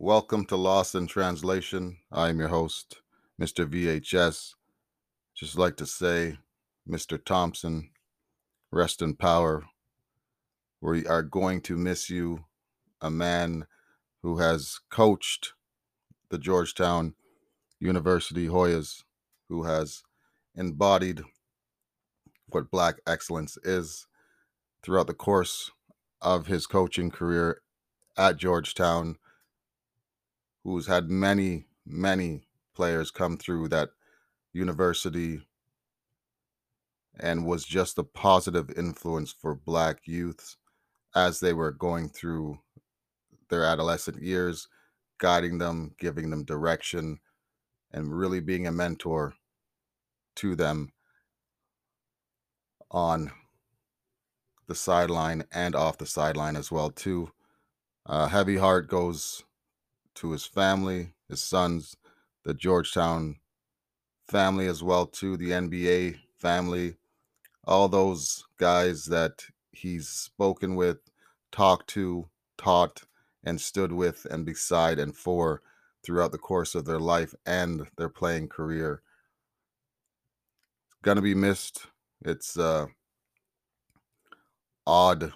Welcome to Lost in Translation. I'm your host, Mr. VHS. Just like to say, Mr. Thompson, rest in power. We are going to miss you, a man who has coached the Georgetown University Hoyas, who has embodied what Black excellence is throughout the course of his coaching career at Georgetown, who's had many, many players come through that university and was just a positive influence for Black youths as they were going through their adolescent years, guiding them, giving them direction, and really being a mentor to them on the sideline and off the sideline as well too. Uh, heavy heart goes to his family, his sons, the Georgetown family as well too, the NBA family, all those guys that he's spoken with, talked to, taught, and stood with and beside and for throughout the course of their life and their playing career. Gonna be missed. It's uh odd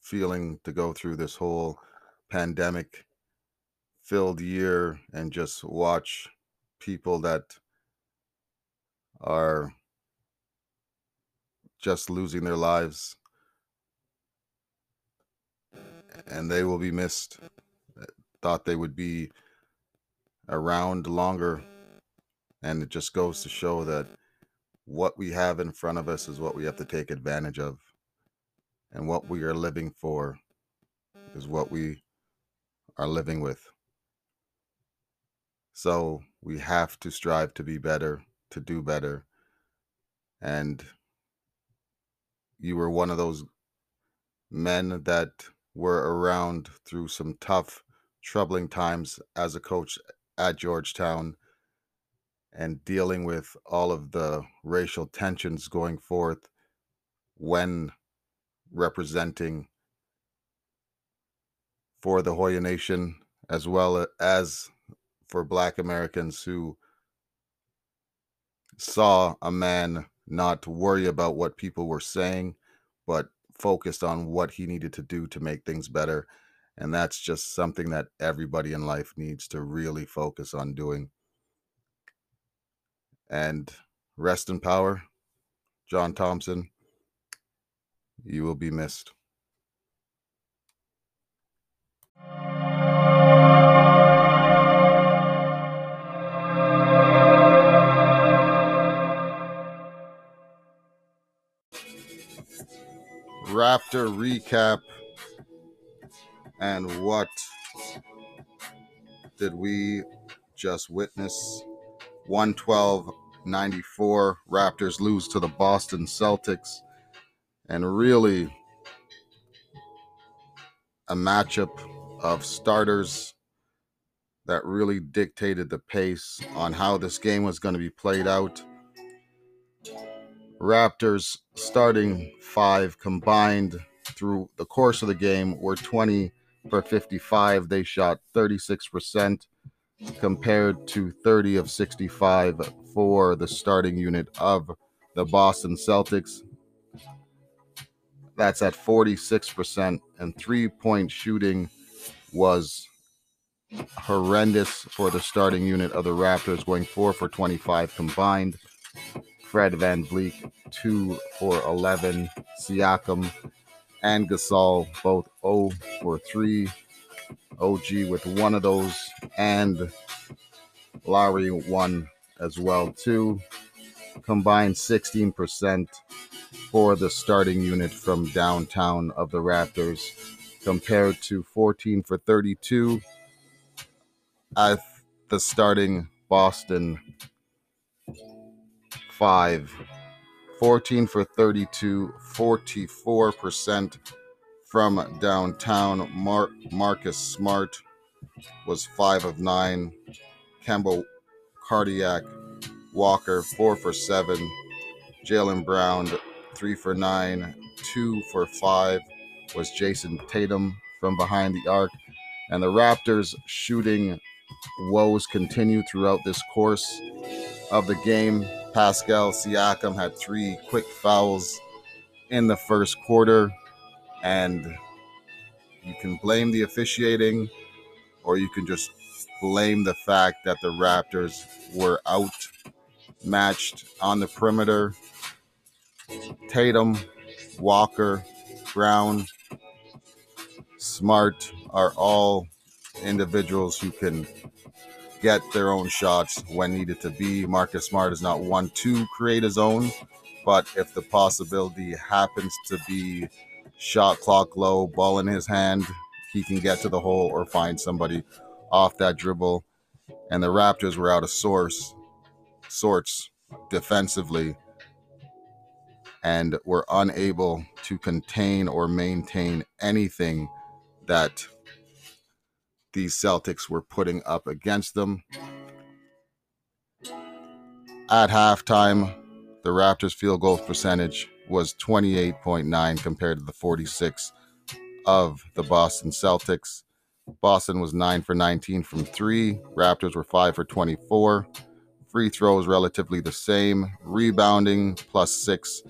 feeling to go through this whole pandemic filled year and just watch people that are just losing their lives. And they will be missed. Uh, thought they would be around longer. And it just goes to show that what we have in front of us is what we have to take advantage of. And what we are living for is what we are living with. So we have to strive to be better, to do better. And you were one of those men that were around through some tough, troubling times as a coach at Georgetown and dealing with all of the racial tensions going forth when representing for the Hoya Nation as well uh, as for Black Americans who saw a man not worry about what people were saying, but focused on what he needed to do to make things better. And that's just something that everybody in life needs to really focus on doing. And rest in power, John Thompson. You will be missed. Raptor recap and what did we just witness? 112 94 Raptors lose to the Boston Celtics and really a matchup of starters that really dictated the pace on how this game was going to be played out. Raptors starting five combined through the course of the game were 20 for 55. They shot 36% compared to 30 of 65 for the starting unit of the Boston Celtics. That's at 46%. And three point shooting was horrendous for the starting unit of the Raptors, going four for 25 combined. Fred Van VanVleet, two for 11. Siakam and Gasol, both 0 for 3. OG with one of those, and Lowry one as well, too. Combined 16% for the starting unit from downtown of the Raptors compared to 14 for 32 at the starting Boston 5 14 for 32 44% from downtown. Mar- Marcus Smart was 5 of 9 Campbell Cardiac Walker 4 for 7 Jaylen Brown three for nine, two for five was Jayson Tatum from behind the arc, And the Raptors shooting woes continue throughout this course of the game. Pascal Siakam had three quick fouls in the first quarter, and you can blame the officiating, or you can just blame the fact that the Raptors were outmatched on the perimeter. Tatum, Walker, Brown, Smart are all individuals who can get their own shots when needed to be. Marcus Smart is not one to create his own, but if the possibility happens to be shot clock low, ball in his hand, he can get to the hole or find somebody off that dribble. And the Raptors were out of source sorts defensively and were unable to contain or maintain anything that these Celtics were putting up against them. At halftime, the Raptors' field goal percentage was 28.9 compared to the 46 of the Boston Celtics. Boston was 9 for 19 from 3, Raptors were 5 for 24. Free throws relatively the same, rebounding plus 6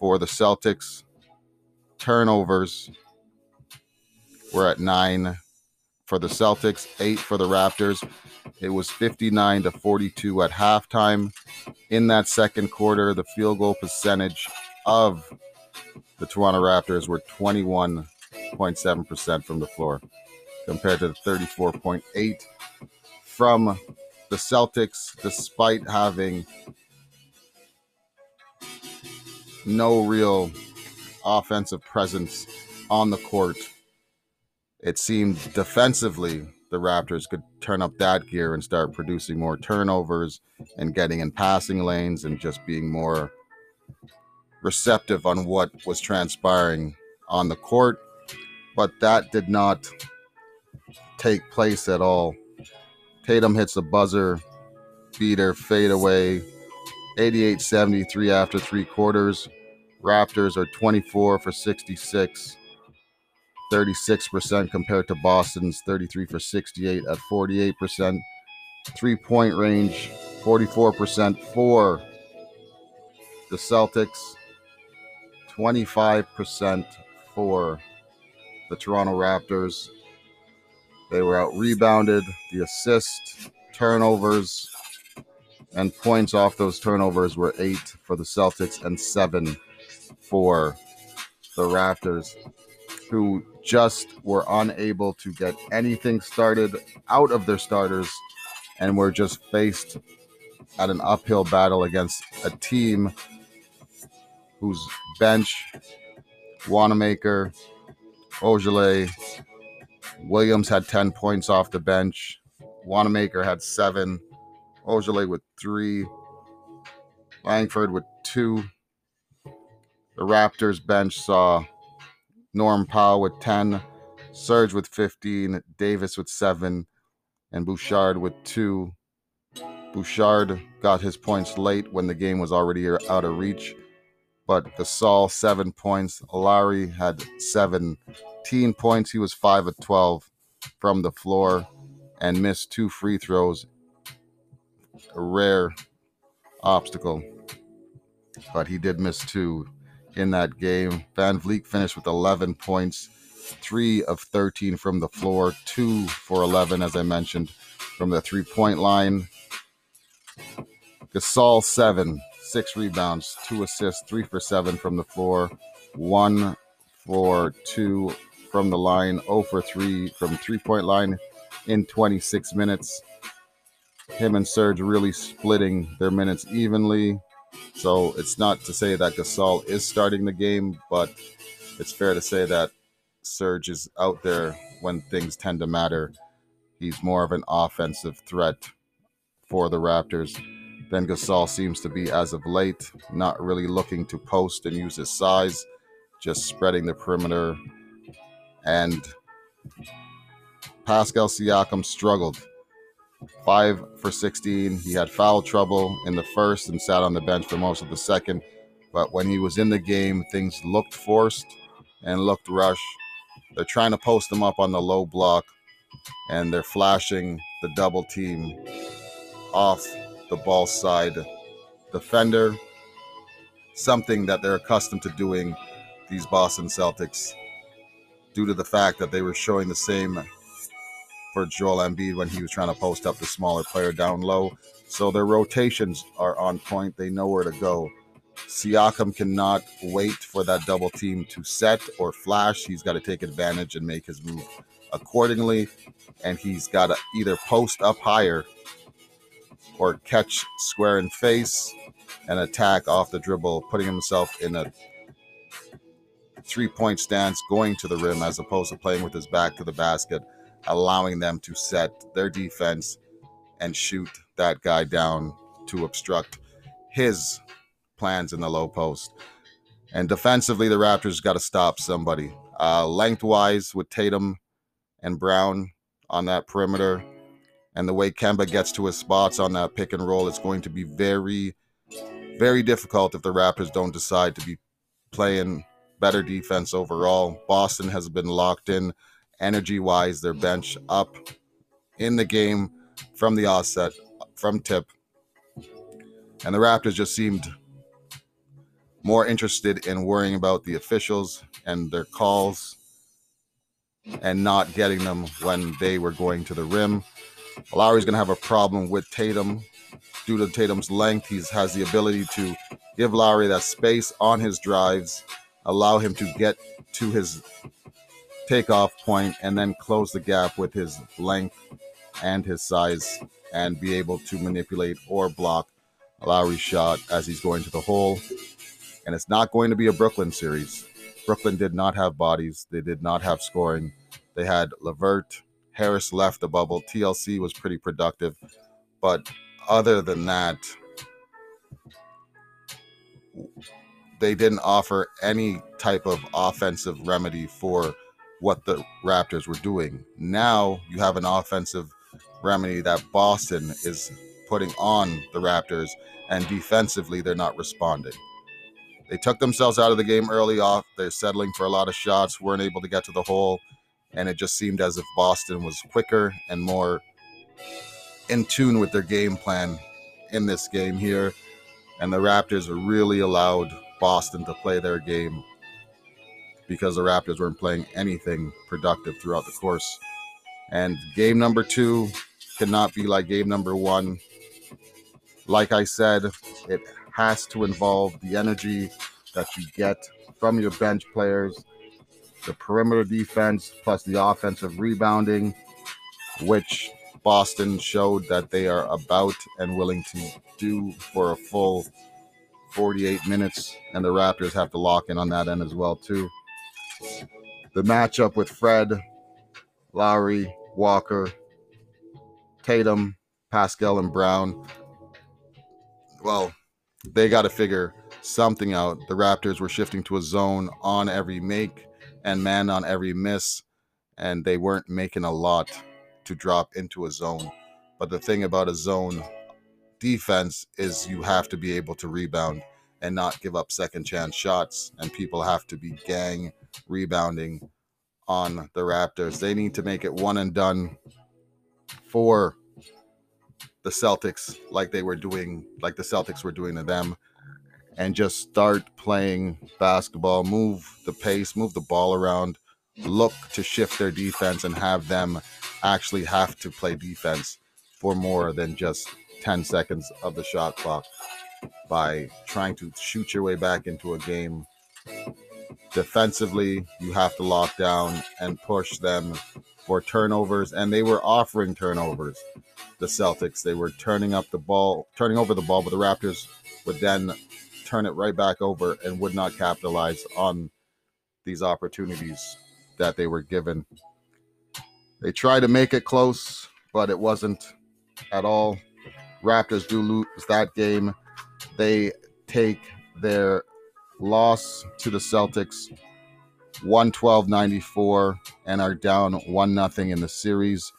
for the Celtics. Turnovers were at 9 for the Celtics, 8 for the Raptors. It was 59 to 42 at halftime. In that second quarter, the field goal percentage of the Toronto Raptors were 21.7% from the floor compared to the 34.8 from the Celtics despite having no real offensive presence on the court. It seemed defensively the Raptors could turn up that gear and start producing more turnovers and getting in passing lanes and just being more receptive on what was transpiring on the court. But that did not take place at all. Tatum hits a buzzer beater fadeaway 88 73 after three quarters. Raptors are 24 for 66, 36% compared to Boston's 33 for 68 at 48%. Three point range 44% for the Celtics, 25% for the Toronto Raptors. They were out rebounded. The assist, turnovers, and points off those turnovers were eight for the Celtics and seven for the Raptors, who just were unable to get anything started out of their starters and were just faced at an uphill battle against a team whose bench, Wanamaker, Ojeleye, Williams had 10 points off the bench. Wanamaker had seven. Ojeleye with three. Langford with two. The Raptors bench saw Norm Powell with 10, Serge with 15, Davis with 7, and Boucher with 2. Boucher got his points late when the game was already out of reach, but Gasol 7 points. Lowry had 17 points. He was 5 of 12 from the floor and missed two free throws. A rare obstacle, but he did miss two in that game. VanVleet finished with 11 points, three of 13 from the floor, two for 11, as I mentioned, from the three point line. Gasol, seven, six rebounds, two assists, three for seven from the floor, one for two from the line, 0 for three from three point line in 26 minutes. Him and Serge really splitting their minutes evenly. So it's not to say that Gasol is starting the game, but it's fair to say that Serge is out there when things tend to matter. He's more of an offensive threat for the Raptors than Gasol seems to be as of late, not really looking to post and use his size, just spreading the perimeter. And Pascal Siakam struggled five for 16. He had foul trouble in the first and sat on the bench for most of the second. But when he was in the game, things looked forced and looked rushed. They're trying to post him up on the low block, and they're flashing the double team off the ball side defender, something that they're accustomed to doing, these Boston Celtics, due to the fact that they were showing the same for Joel Embiid when he was trying to post up the smaller player down low. So their rotations are on point. They know where to go. Siakam cannot wait for that double team to set or flash. He's got to take advantage and make his move accordingly. And he's got to either post up higher or catch square in face and attack off the dribble, putting himself in a three point stance, going to the rim as opposed to playing with his back to the basket, allowing them to set their defense and shoot that guy down to obstruct his plans in the low post. And defensively, the Raptors got to stop somebody. Uh, lengthwise, with Tatum and Brown on that perimeter, and the way Kemba gets to his spots on that pick and roll, it's going to be very, very difficult if the Raptors don't decide to be playing better defense overall. Boston has been locked in energy wise, their bench up in the game from the offset, from tip. And the Raptors just seemed more interested in worrying about the officials and their calls and not getting them when they were going to the rim. Lowry's going to have a problem with Tatum due to Tatum's length. He has the ability to give Lowry that space on his drives, allow him to get to his takeoff point, and then close the gap with his length and his size and be able to manipulate or block Lowry's shot as he's going to the hole. And it's not going to be a Brooklyn series. Brooklyn did not have bodies, they did not have scoring. They had Levert, Harris left the bubble. TLC was pretty productive. But other than that, they didn't offer any type of offensive remedy for what the Raptors were doing. Now you have an offensive remedy that Boston is putting on the Raptors, and defensively, they're not responding. They took themselves out of the game early off. They're settling for a lot of shots, weren't able to get to the hole, and it just seemed as if Boston was quicker and more in tune with their game plan in this game here. And the Raptors really allowed Boston to play their game because the Raptors weren't playing anything productive throughout the course. And game number two cannot be like game number one. Like I said, it has to involve the energy that you get from your bench players, the perimeter defense, plus the offensive rebounding, which Boston showed that they are about and willing to do for a full 48 minutes, and the Raptors have to lock in on that end as well too. The matchup with Fred, Lowry, Walker, Tatum, Pascal, and Brown. Well, they got to figure something out. The Raptors were shifting to a zone on every make and man on every miss, and they weren't making a lot to drop into a zone. But the thing about a zone defense is you have to be able to rebound and not give up second chance shots, and people have to be gang rebounding on the Raptors. They need to make it one and done for the Celtics, like they were doing, like the Celtics were doing to them, and just start playing basketball, move the pace, move the ball around, look to shift their defense, and have them actually have to play defense for more than just 10 seconds of the shot clock by trying to shoot your way back into a game defensively, you have to lock down and push them for turnovers, and they were offering turnovers. The Celtics, they were turning up the ball, turning over the ball, but the Raptors would then turn it right back over and would not capitalize on these opportunities that they were given. They tried to make it close, but it wasn't at all. Raptors do lose that game. They take their loss to the Celtics 112-94 and are down 1 nothing in the series.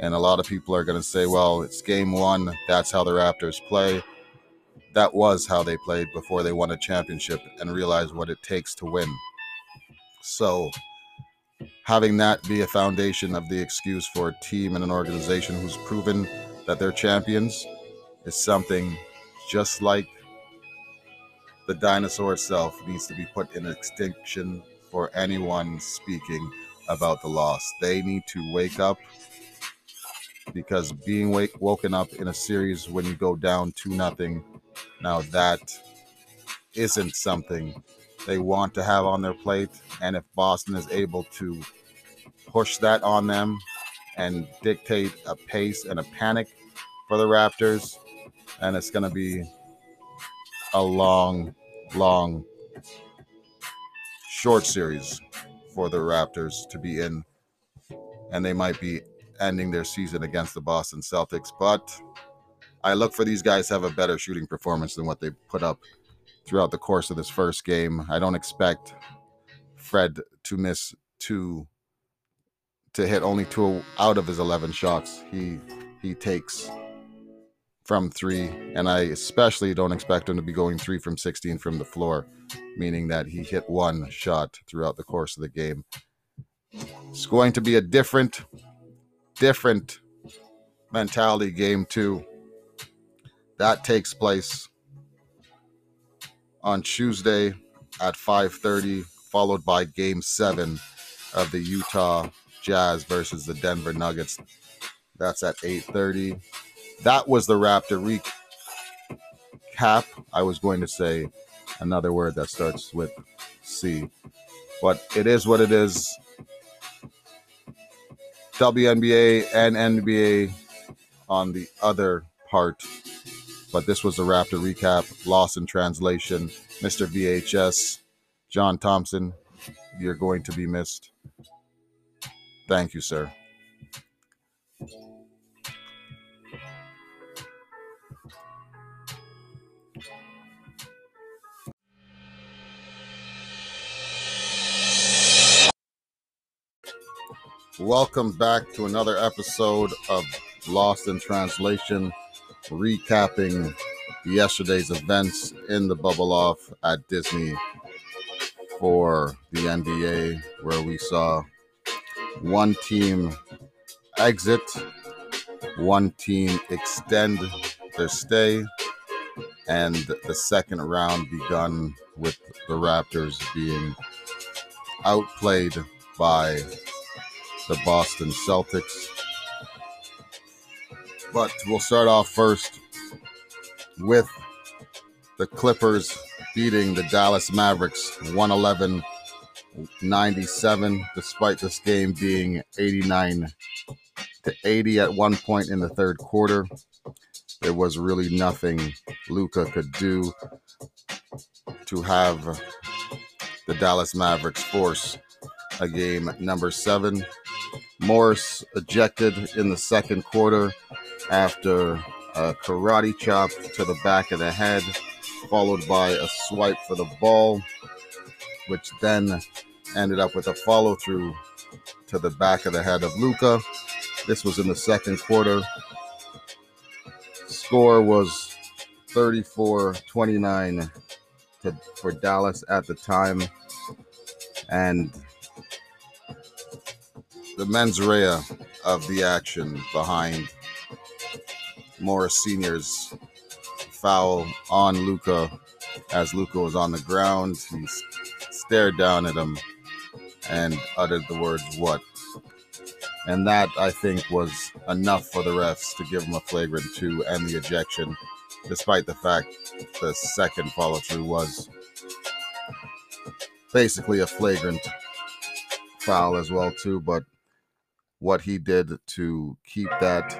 And a lot of people are going to say, well, it's game 1, that's how the Raptors play. That was how they played before they won a championship and realized what it takes to win. So, having that be a foundation of the excuse for a team and an organization who's proven that they're champions is something just like the dinosaur itself needs to be put in extinction for anyone speaking about the loss. They need to wake up because being wake, woken up in a series when you go down to nothing, now that isn't something they want to have on their plate. And if Boston is able to push that on them and dictate a pace and a panic for the Raptors, and it's going to be a long, long, short series for the Raptors to be in. And they might be ending their season against the Boston Celtics. But I look for these guys to have a better shooting performance than what they put up throughout the course of this first game. I don't expect Fred to miss two to hit only two out of his 11 shots. He he takes from 3 and I especially don't expect him to be going 3 from 16 from the floor, meaning that he hit one shot throughout the course of the game. It's going to be a different different mentality game two. That takes place on Tuesday at 5:30, followed by Game Seven of the Utah Jazz versus the Denver Nuggets. That's at 8:30. That was the Raptor recap. I was going to say another word that starts with C, but it is what it is. WNBA and NBA on the other part. But this was a Raptor recap, lost in translation. Mr. VHS, John Thompson, you're going to be missed. Thank you, sir. Welcome back to another episode of Lost in Translation, recapping yesterday's events in the bubble off at Disney for the NBA, where we saw one team exit, one team extend their stay, and the second round begun with the Raptors being outplayed by the Boston Celtics. But we'll start off first with the Clippers beating the Dallas Mavericks 111 97, despite this game being 89 to 80 at one point in the third quarter. There was really nothing Luka could do to have the Dallas Mavericks force a game number seven Morris ejected in the second quarter after a karate chop to the back of the head, followed by a swipe for the ball, which then ended up with a follow through to the back of the head of Luka. This was in the second quarter. Score was 34 29 for Dallas at the time. And the mens rea of the action behind Morris Sr.'s foul on Luka as Luka was on the ground. He stared down at him and uttered the words, What? And that, I think, was enough for the refs to give him a flagrant two and the ejection, despite the fact the second follow through was basically a flagrant foul as well, too. But what he did to keep that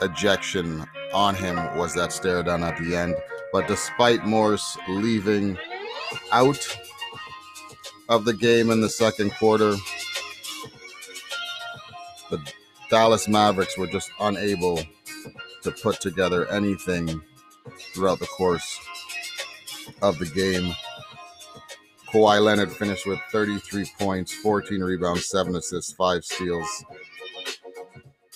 ejection on him was that stare down at the end. But despite Morse leaving out of the game in the second quarter, the Dallas Mavericks were just unable to put together anything throughout the course of the game. Kawhi Leonard finished with 33 points, 14 rebounds, 7 assists, 5 steals.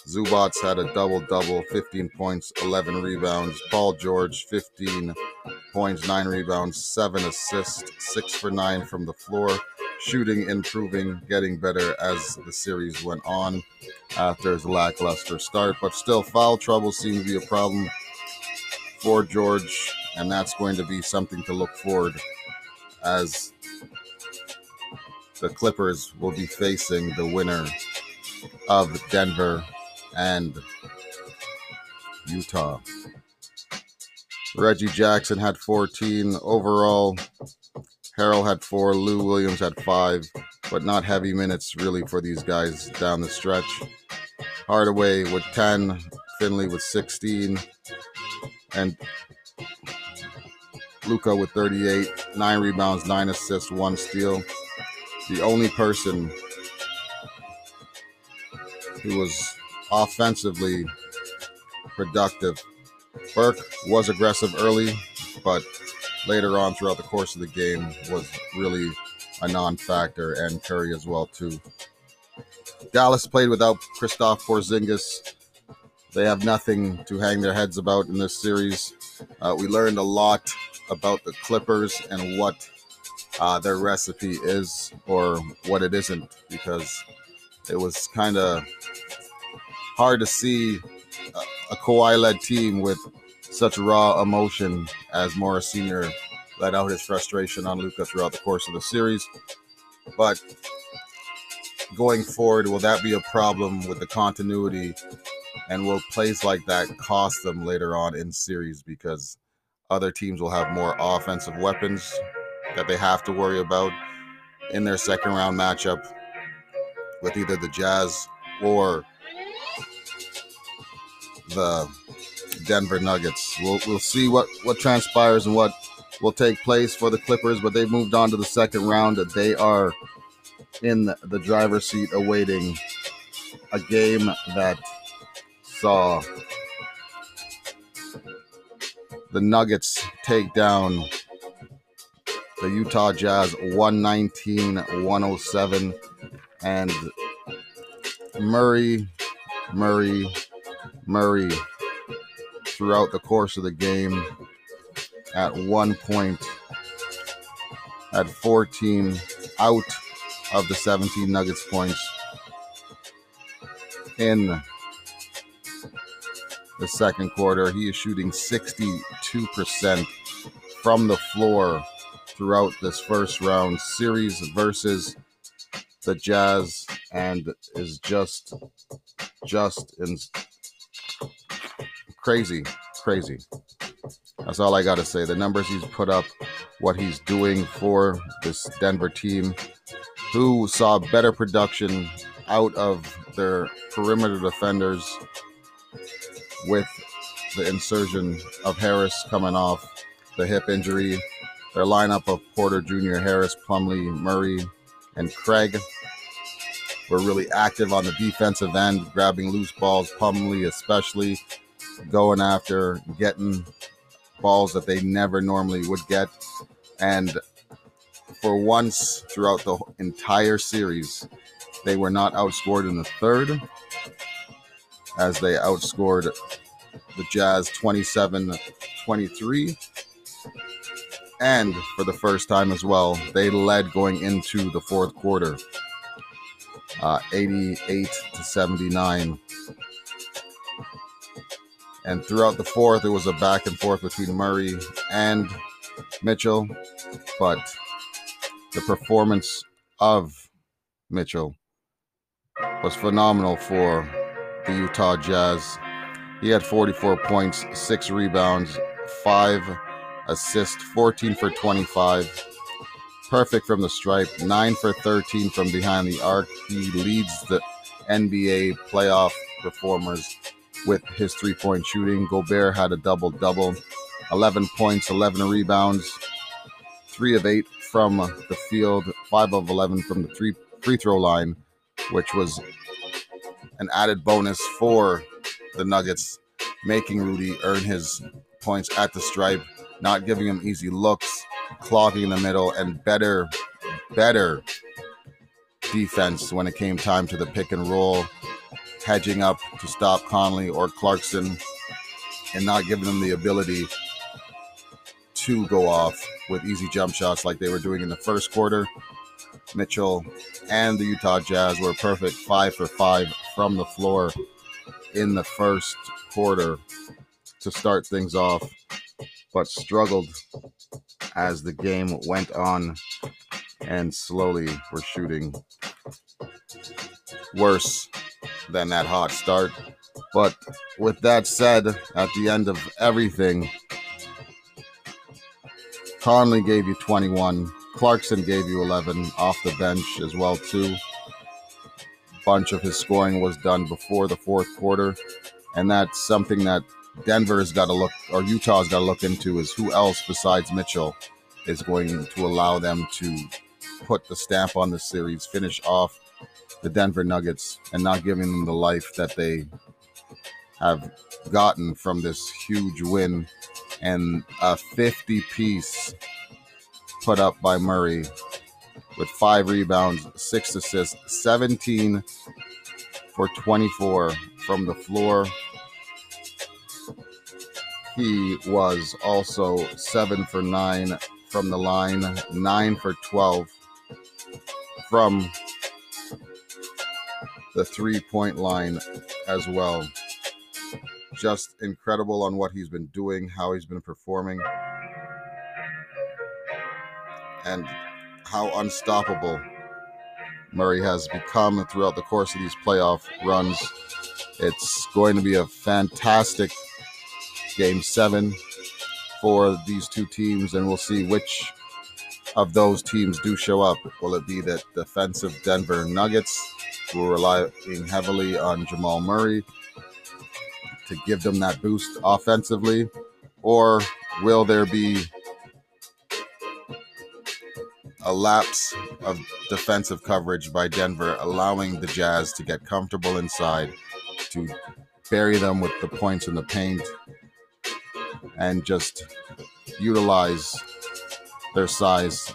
Zubac had a double double, 15 points, 11 rebounds. Paul George, 15 points, 9 rebounds, 7 assists, 6 for 9 from the floor. shooting improving, getting better as the series went on after his lackluster start. But still, foul trouble seemed to be a problem for George, and that's going to be something to look forward as the Clippers will be facing the winner of Denver and Utah. Reggie Jackson had 14 overall. Harrell had four. Lou Williams had five, but not heavy minutes really for these guys down the stretch. Hardaway with 10, Finley with 16, and Luka with 38, nine rebounds, nine assists, one steal. The only person who was offensively productive. Burke was aggressive early, but later on throughout the course of the game was really a non-factor, and Curry as well too. Dallas played without Kristaps Porzingis. They have nothing to hang their heads about in this series. Uh, we learned a lot about the Clippers and what uh, their recipe is or what it isn't because it was kind of hard to see a, a Kawhi led team with such raw emotion as Morris Sr. let out his frustration on Luka throughout the course of the series. But going forward, will that be a problem with the continuity? And will plays like that cost them later on in series because other teams will have more offensive weapons that they have to worry about in their second round matchup with either the Jazz or the Denver Nuggets. We'll we'll see what what transpires and what will take place for the Clippers, but they've moved on to the second round. They are in the driver's seat awaiting a game that saw the Nuggets take down the Utah Jazz 119 107 and Murray Murray Murray throughout the course of the game at one point at 14 out of the 17 Nuggets points in the second quarter. He is shooting 62% from the floor throughout this first round series versus the Jazz and is just just in crazy, crazy. That's all I got to say. The numbers he's put up, what he's doing for this Denver team, who saw better production out of their perimeter defenders with the insertion of Harris coming off the hip injury. Their lineup of Porter Jr., Harris, Plumlee, Murray, and Craig were really active on the defensive end, grabbing loose balls, Plumlee especially going after getting balls that they never normally would get. And for once throughout the entire series, they were not outscored in the third, as they outscored the Jazz 27 23. And for the first time as well, they led going into the fourth quarter, uh, 88 to 79. And throughout the fourth, it was a back and forth between Murray and Mitchell. But the performance of Mitchell was phenomenal for the Utah Jazz. He had 44 points, six rebounds, five assists, 14 for 25. Perfect from the stripe, 9 for 13 from behind the arc. He leads the NBA playoff performers with his three point shooting. Gobert had a double double 11 points, 11 rebounds, three of eight from the field, five of 11 from the three free throw line, which was an added bonus for the Nuggets, making Rudy earn his points at the stripe, not giving him easy looks, clogging in the middle, and better, better defense when it came time to the pick and roll hedging up to stop Conley or Clarkson and not giving them the ability to go off with easy jump shots like they were doing in the first quarter. Mitchell and the Utah Jazz were perfect five for five from the floor in the first quarter to start things off, but struggled as the game went on and slowly were shooting worse than that hot start. But with that said, at the end of everything, Conley gave you 21. Clarkson gave you 11 off the bench as well too. Bunch of his scoring was done before the fourth quarter, and that's something that Denver's got to look or Utah's got to look into is who else besides Mitchell is going to allow them to put the stamp on the series, finish off the Denver Nuggets, and not giving them the life that they have gotten from this huge win and a 50 piece put up by Murray with five rebounds, six assists, 17 for 24 from the floor. He was also seven for nine from the line, nine for 12 from the three point line as well. Just incredible on what he's been doing, how he's been performing, and how unstoppable Murray has become throughout the course of these playoff runs. It's going to be a fantastic game seven for these two teams, and we'll see which of those teams do show up. Will it be that defensive Denver Nuggets who are relying heavily on Jamal Murray to give them that boost offensively, or will there be a lapse of defensive coverage by Denver, allowing the Jazz to get comfortable inside, to bury them with the points in the paint, and just utilize their size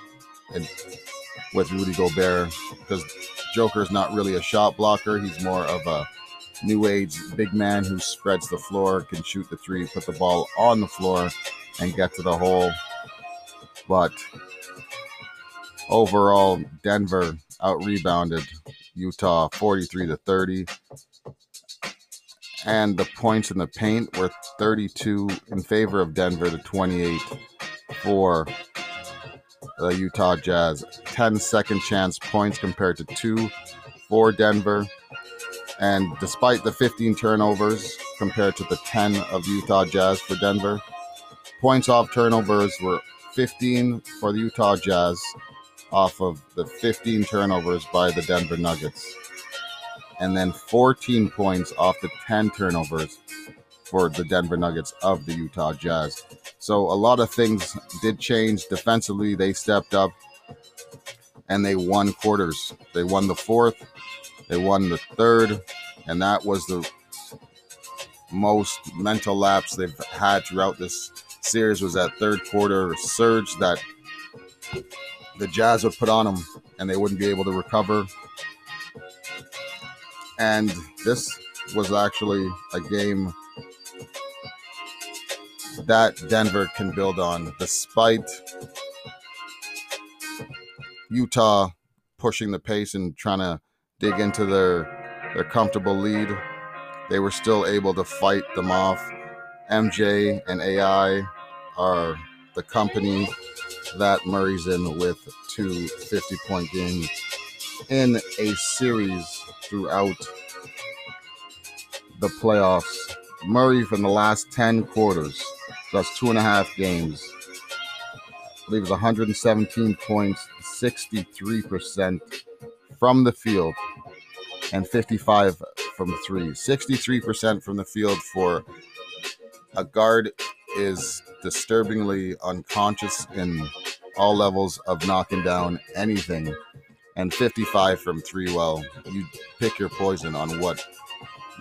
and with Rudy Gobert because Joker is not really a shot blocker. He's more of a new age big man who spreads the floor, can shoot the three, put the ball on the floor, and get to the hole. But overall, Denver out rebounded Utah 43 to 30. And the points in the paint were 32 in favor of Denver to 28 for the Utah Jazz. 10 second chance points compared to two for Denver. And despite the 15 turnovers compared to the 10 of Utah Jazz for Denver, points off turnovers were 15 for the Utah Jazz off of the 15 turnovers by the Denver Nuggets. And then 14 points off the 10 turnovers for the Denver Nuggets of the Utah Jazz. So a lot of things did change defensively. They stepped up and they won quarters. They won the fourth, they won the third, and that was the most mental lapse they've had throughout this series was that third quarter surge that the Jazz would put on them and they wouldn't be able to recover. And this was actually a game that Denver can build on despite Utah pushing the pace and trying to dig into their their comfortable lead. They were still able to fight them off. MJ and AI are the company that Murray's in with two 50 point games in a series throughout the playoffs. Murray from the last 10 quarters, that's two and a half games. I believe it's 117 points, 63% from the field, and 55 from three. 63% from the field for a guard is disturbingly unconscious in all levels of knocking down anything. And 55 from three. Well, you pick your poison on what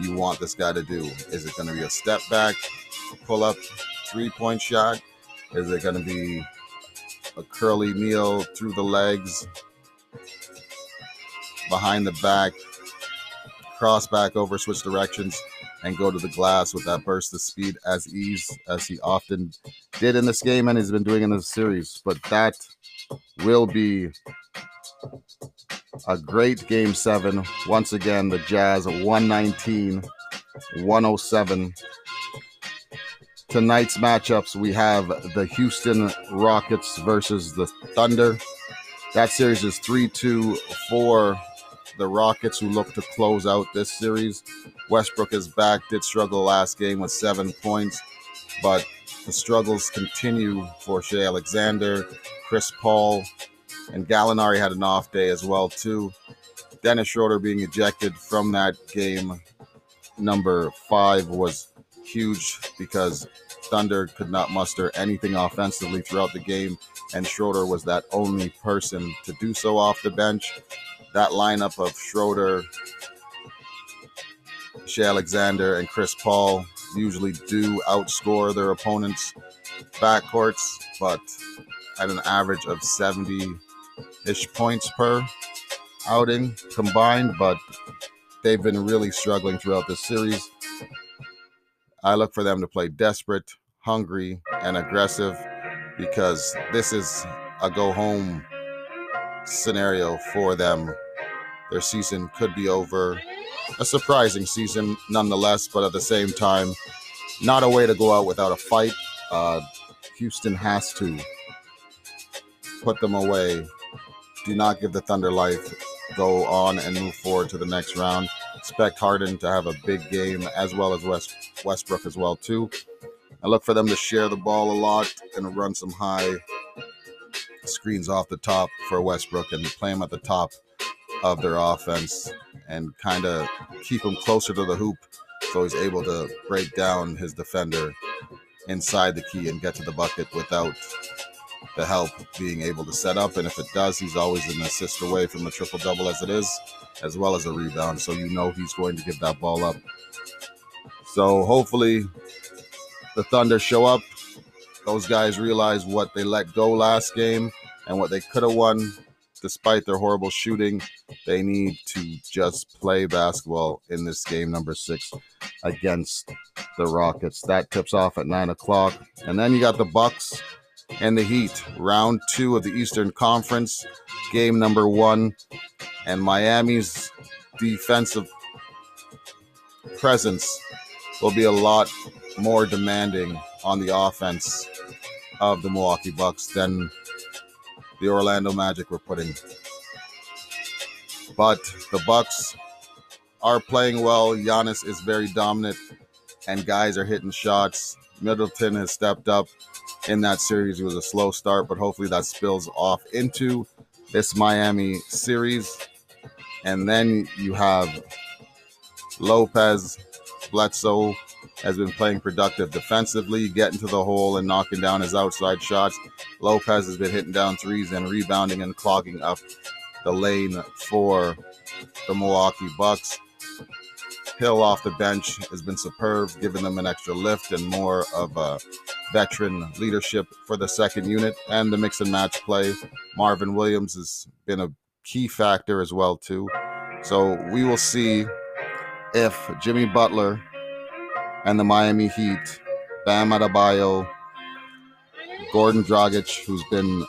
you want this guy to do. Is it going to be a step back, pull up, three point shot? Is it going to be a curly kneel through the legs, behind the back, cross back over, switch directions? And go to the glass with that burst of speed as ease as he often did in this game and he's been doing in this series. But that will be a great game seven. Once again, the Jazz 119 107. Tonight's matchups, we have the Houston Rockets versus the Thunder. That series is 3 2 for the Rockets, who look to close out this series. Westbrook is back, did struggle last game with seven points, but the struggles continue for Shai Alexander, Chris Paul, and Gallinari had an off day as well too. Dennis Schroeder being ejected from that game number five was huge because Thunder could not muster anything offensively throughout the game, and Schroeder was that only person to do so off the bench. That lineup of Schroeder, Shai Alexander, and Chris Paul usually do outscore their opponents' backcourts, but at an average of 70 ish points per outing combined, but they've been really struggling throughout this series. I look for them to play desperate, hungry, and aggressive because this is a go home scenario for them. Their season could be over. A surprising season, nonetheless, but at the same time, not a way to go out without a fight. Uh, Houston has to put them away. Do not give the Thunder life. Go on and move forward to the next round. Expect Harden to have a big game as well as West Westbrook as well too. I look for them to share the ball a lot and run some high screens off the top for Westbrook and play him at the top of their offense and kind of keep him closer to the hoop so he's able to break down his defender inside the key and get to the bucket without the help being able to set up. And if it does, he's always an assist away from a triple double as it is, as well as a rebound. So you know he's going to give that ball up. So hopefully the Thunder show up. Those guys realize what they let go last game and what they could have won despite their horrible shooting. They need to just play basketball in this game number six against the Rockets. That tips off at nine o'clock. And then you got the Bucks and the Heat, round two of the Eastern Conference, game number one. And Miami's defensive presence will be a lot more demanding on the offense of the Milwaukee Bucks than the Orlando Magic were putting. But the Bucks are playing well. Giannis is very dominant, and guys are hitting shots. Middleton has stepped up in that series. It was a slow start, but hopefully that spills off into this Miami series. And then you have Lopez, Bledsoe has been playing productive defensively, getting to the hole and knocking down his outside shots. Lopez has been hitting down threes and rebounding and clogging up the lane for the Milwaukee Bucks. Hill off the bench has been superb, giving them an extra lift and more of a veteran leadership for the second unit and the mix and match play. Marvin Williams has been a key factor as well too. So we will see if Jimmy Butler and the Miami Heat, Bam Adebayo, Goran Dragic, who's been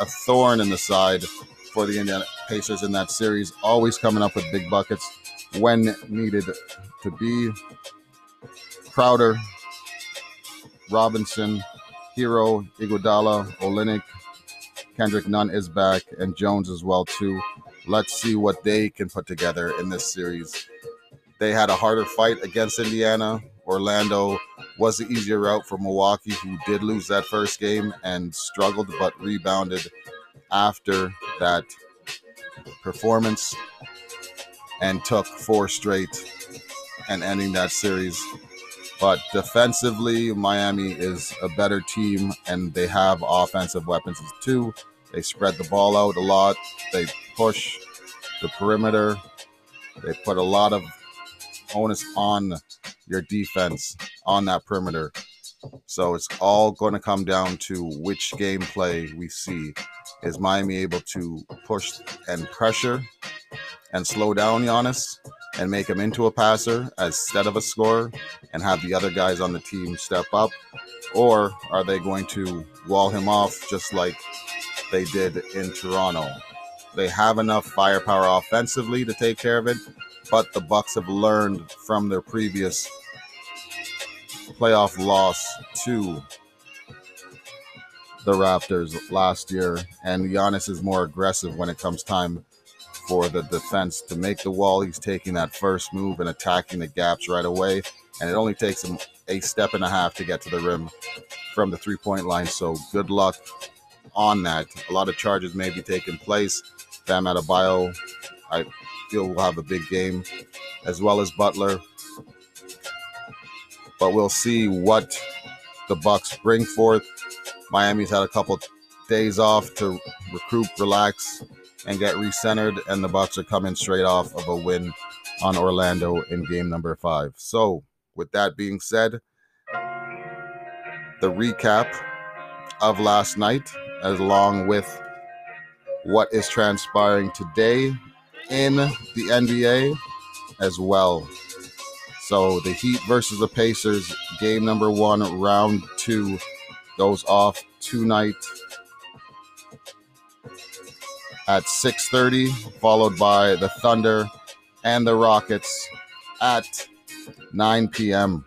a thorn in the side for the Indiana Pacers in that series, always coming up with big buckets when needed to be. Crowder, Robinson, Herro, Iguodala, Olynyk, Kendrick Nunn is back, and Jones as well too. Let's see what they can put together in this series. They had a harder fight against Indiana. Orlando was the easier route for Milwaukee, who did lose that first game and struggled but rebounded after that performance and took four straight and ending that series. But defensively, Miami is a better team and they have offensive weapons too. They spread the ball out a lot, they push the perimeter, they put a lot of onus on your defense on that perimeter. So it's all going to come down to which gameplay we see. Is Miami able to push and pressure and slow down Giannis and make him into a passer instead of a scorer and have the other guys on the team step up? Or are they going to wall him off just like they did in Toronto. They have enough firepower offensively to take care of it, but the Bucks have learned from their previous playoff loss to the Raptors last year, and Giannis is more aggressive when it comes time for the defense to make the wall. He's taking that first move and attacking the gaps right away, and it only takes him a step and a half to get to the rim from the three point line. So good luck on that. A lot of charges may be taking place. Bam Adebayo, I feel will have a big game, as well as Butler. But we'll see what the Bucks bring forth. Miami's had a couple days off to recruit, relax, and get recentered, and the Bucks are coming straight off of a win on Orlando in game number five. So, with that being said, the recap of last night, along with what is transpiring today in the NBA as well. So the Heat versus the Pacers, game number one, round two, goes off tonight at 6:30, followed by the Thunder and the Rockets at 9 p.m.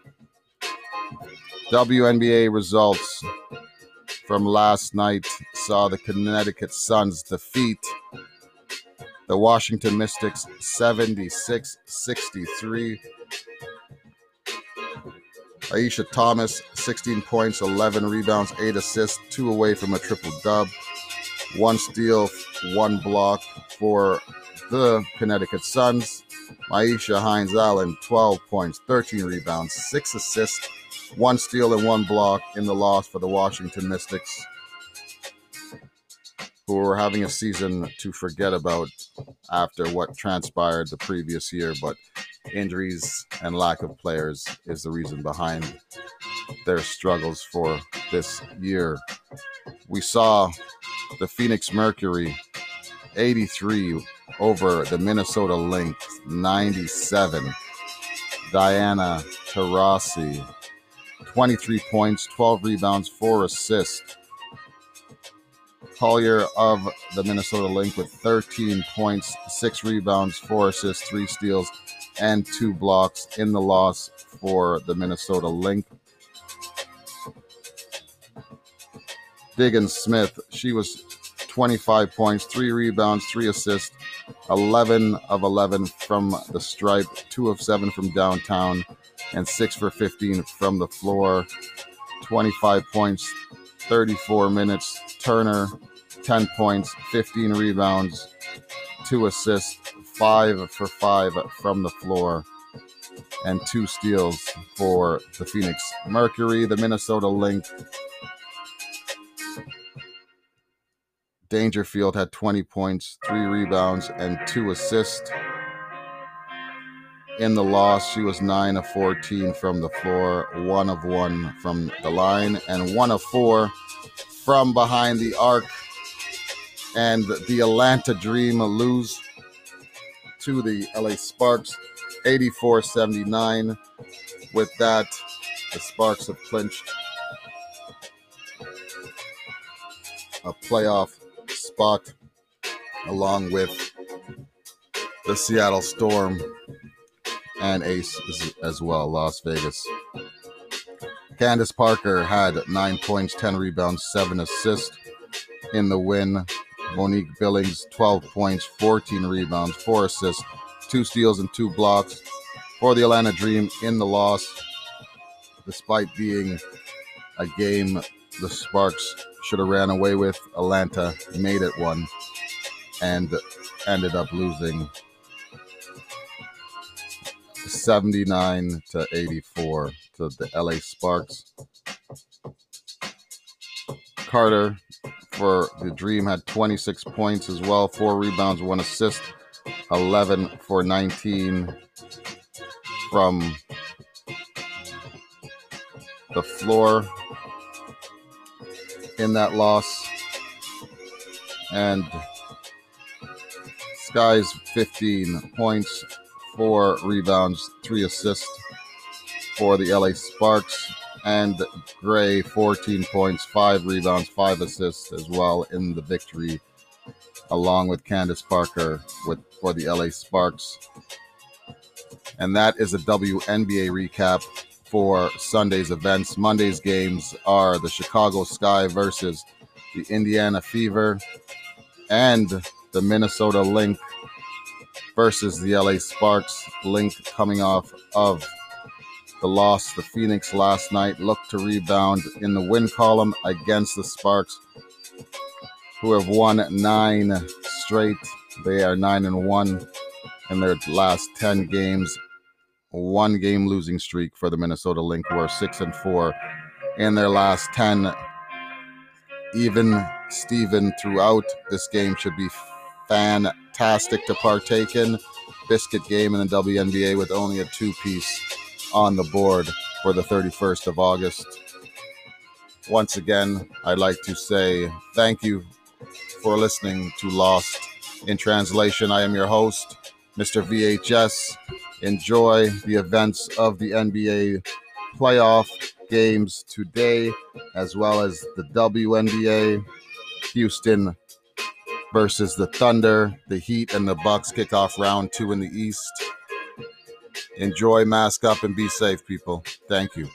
WNBA results from last night saw the Connecticut Suns defeat the Washington Mystics 76 63. Alyssa Thomas, 16 points, 11 rebounds, 8 assists, 2 away from a triple dub, 1 steal, 1 block for the Connecticut Suns. Myisha Hines Allen, 12 points, 13 rebounds, 6 assists, 1 steal, and 1 block in the loss for the Washington Mystics who are having a season to forget about after what transpired the previous year, but injuries and lack of players is the reason behind their struggles for this year. We saw the Phoenix Mercury 83 over the Minnesota Lynx 97. Diana Taurasi 23 points, 12 rebounds, 4 assists. Collier of the Minnesota Lynx with 13 points, six rebounds, four assists, three steals, and two blocks in the loss for the Minnesota Lynx. Diggins Smith, she was 25 points, three rebounds, three assists, 11 of 11 from the stripe, two of seven from downtown, and six for 15 from the floor. 25 points, 34 minutes. Turner, 10 points, 15 rebounds, two assists, five for five from the floor, and two steals for the Phoenix Mercury. The Minnesota Lynx. Dangerfield had 20 points, three rebounds, and two assists. In the loss, she was 9 of 14 from the floor, 1 of 1 from the line, and 1 of 4 from behind the arc. And the Atlanta Dream lose to the LA Sparks 84 79. With that, the Sparks have clinched a playoff spot along with the Seattle Storm and Ace as well, Las Vegas. Candace Parker had nine points, 10 rebounds, seven assists in the win. Monique Billings, 12 points, 14 rebounds, four assists, two steals, and two blocks for the Atlanta Dream in the loss. Despite being a game the Sparks should have ran away with, Atlanta made it one and ended up losing 79 to 84 to the LA Sparks. Carter for the Dream had 26 points as well, four rebounds, one assist, 11 for 19 from the floor in that loss. And Sykes 15 points, four rebounds, three assists for the LA Sparks. and Gray 14 points, five rebounds, five assists as well in the victory, along with Candace Parker with for the LA Sparks. And that is a WNBA recap for Sunday's events. Monday's games are the Chicago Sky versus the Indiana Fever and the Minnesota Lynx versus the LA Sparks. Lynx coming off of the loss the Phoenix last night. Look to rebound in the win column against the Sparks, who have won nine straight. They are nine and one in their last 10 games. One game losing streak for the Minnesota Lynx, who are six and four in their last 10. Even Steven throughout this game should be fantastic to partake in. Biscuit game in the WNBA with only a two piece on the board for the 31st of August. Once again, I'd like to say thank you for listening to Lost in Translation. I am your host, Mr. VHS. Enjoy the events of the NBA playoff games today, as well as the WNBA. Houston versus the Thunder, the Heat, and the Bucks kick off round two in the East. Enjoy, mask up, and be safe, people. Thank you.